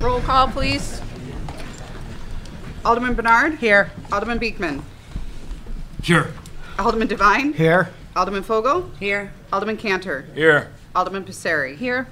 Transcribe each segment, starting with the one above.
Roll call, please. Alderman Bernard. Here. Alderman Beakman. Here. Alderman Devine. Here. Alderman Fogle. Here. Alderman Kantor. Here. Alderman Passeri. Here.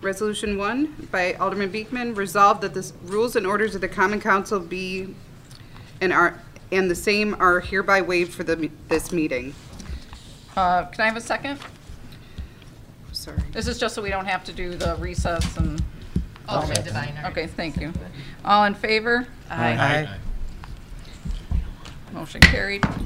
Resolution one by Alderman Beakman, resolved that the rules and orders of the Common Council be and are, and the same are hereby waived for the, this meeting. Uh, Can I have a second? Sorry. This is just so we don't have to do the recess and, Alderman Devine. okay, thank you. All in favor? Aye. Motion carried. Are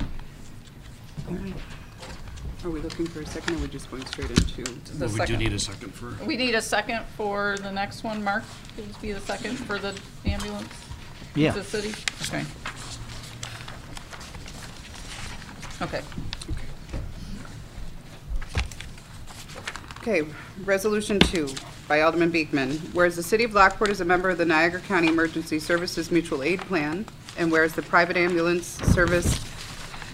we looking for a second, or are we just going straight into? The Well, we do second. need a second for, We need a second for the next one. Mark, please be the second for the ambulance? Yeah. The city? Okay. Okay. Okay, Resolution 2 by Alderman Beakman. Whereas the City of Lockport is a member of the Niagara County Emergency Services Mutual Aid Plan, and whereas the private ambulance service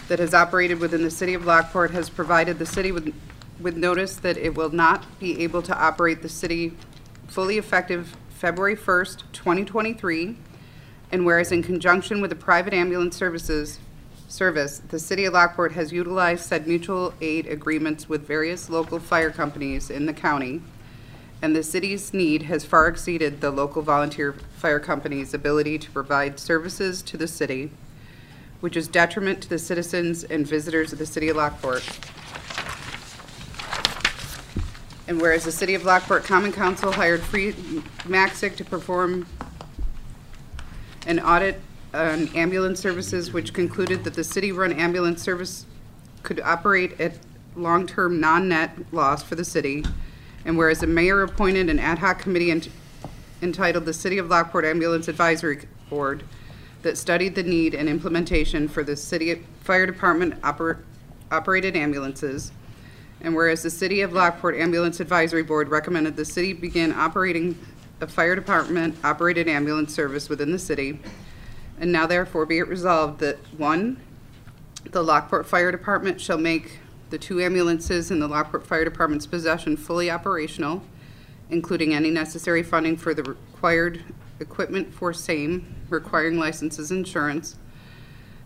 that has operated within the City of Lockport has provided the city with, with notice that it will not be able to operate the city fully effective February 1st, 2023, and whereas in conjunction with the private ambulance services, service, the city of Lockport has utilized said mutual aid agreements with various local fire companies in the county, and the city's need has far exceeded the local volunteer fire company's ability to provide services to the city, which is detriment to the citizens and visitors of the city of Lockport. And whereas the City of Lockport Common Council hired Free Maxic to perform an audit on ambulance services, which concluded that the city-run ambulance service could operate at long-term non-net loss for the city. And whereas the mayor appointed an ad hoc committee ent- entitled the City of Lockport Ambulance Advisory Board that studied the need and implementation for the city fire department oper- operated ambulances. And whereas the City of Lockport Ambulance Advisory Board recommended the city begin operating a fire department operated ambulance service within the city. And now therefore be it resolved that, one, the Lockport Fire Department shall make the two ambulances in the Lockport Fire Department's possession fully operational, including any necessary funding for the required equipment for same, requiring licenses insurance.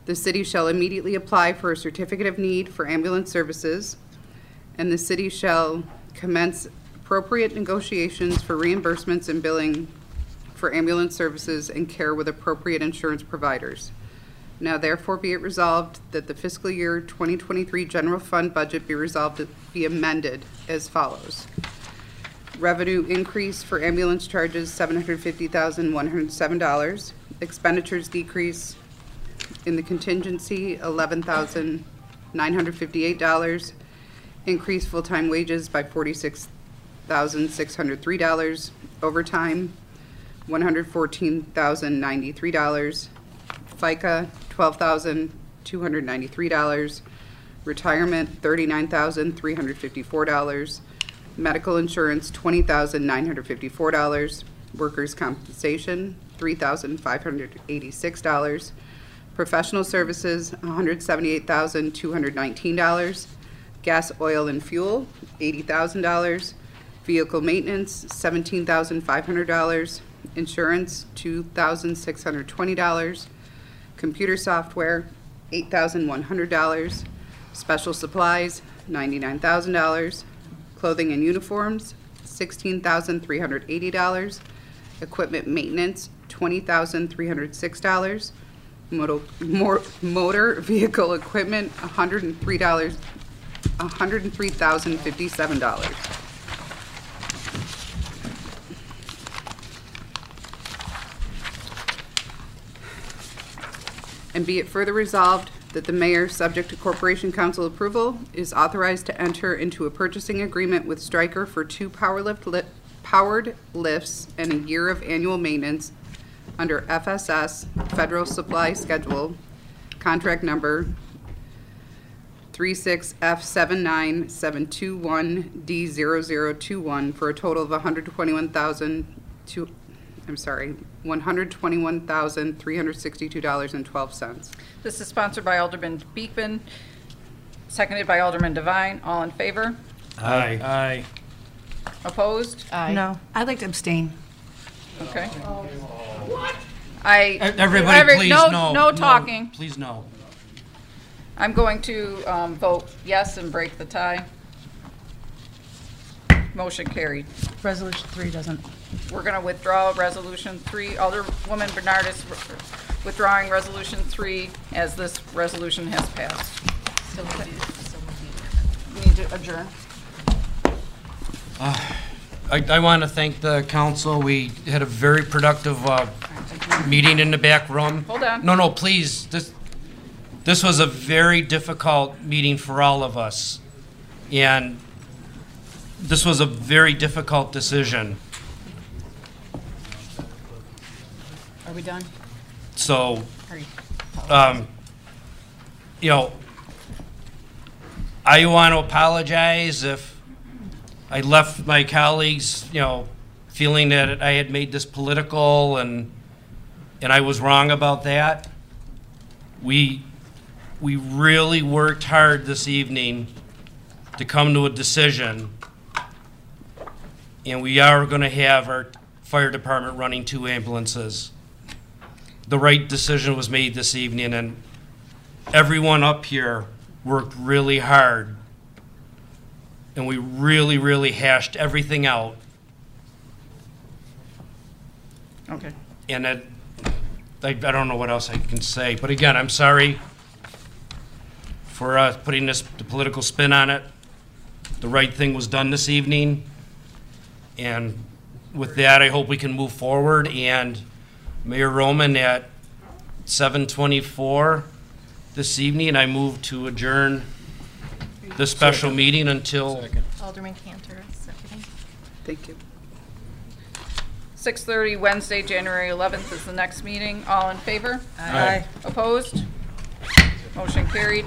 The city shall immediately apply for a certificate of need for ambulance services, and the city shall commence appropriate negotiations for reimbursements and billing for ambulance services and care with appropriate insurance providers. Now therefore be it resolved that the fiscal year 2023 general fund budget be resolved to be amended as follows. Revenue increase for ambulance charges, $750,107. Expenditures decrease in the contingency, $11,958. Increase full-time wages by $46,603. Overtime, $114,093. FICA, $12,293. Retirement, $39,354. Medical insurance, $20,954. Workers' compensation, $3,586. Professional services, $178,219. Gas, oil, and fuel, $80,000. Vehicle maintenance, $17,500. Insurance, $2,620. Computer software, $8,100. Special supplies, $99,000. Clothing and uniforms, $16,380. Equipment maintenance, $20,306. Motor, motor vehicle equipment, $103, $103,057. And be it further resolved that the mayor, subject to corporation counsel approval, is authorized to enter into a purchasing agreement with Stryker for two power lift, li- powered lifts and a year of annual maintenance under FSS Federal Supply Schedule, contract number 36F79721D0021 for a total of 121,000 to, I'm sorry, $121,362.12. This is sponsored by Alderman Beakman, seconded by Alderman Devine. All in favor? Aye. Aye. Opposed? Aye. No, I'd like to abstain. Okay. What? I. Everybody, every- please, no- no. No talking. Please, no. I'm going to um, vote yes and break the tie. Motion carried. Resolution three doesn't. We're going to withdraw Resolution 3. Alderwoman Bernard is withdrawing Resolution 3 as this resolution has passed. We need to adjourn. I, I want to thank the council. We had a very productive, uh, meeting in the back room. Hold on. No, no, please, this, this was a very difficult meeting for all of us. And this was a very difficult decision. Are we done? So, Are you- um, you know, I want to apologize if I left my colleagues, you know, feeling that I had made this political and, and I was wrong about that. We, we really worked hard this evening to come to a decision. And we are going to have our fire department running two ambulances the right decision was made this evening, and everyone up here worked really hard. And we really, really hashed everything out. Okay. And it, I, I don't know what else I can say. But again, I'm sorry for uh, putting this the political spin on it. The right thing was done this evening. And with that, I hope we can move forward. And Mayor Roman at 7:24 this evening, I move to adjourn the special meeting until Alderman Kantor, seconding. Thank you. 6:30 Wednesday, January 11th is the next meeting. All in favor? Aye. Opposed? Motion carried.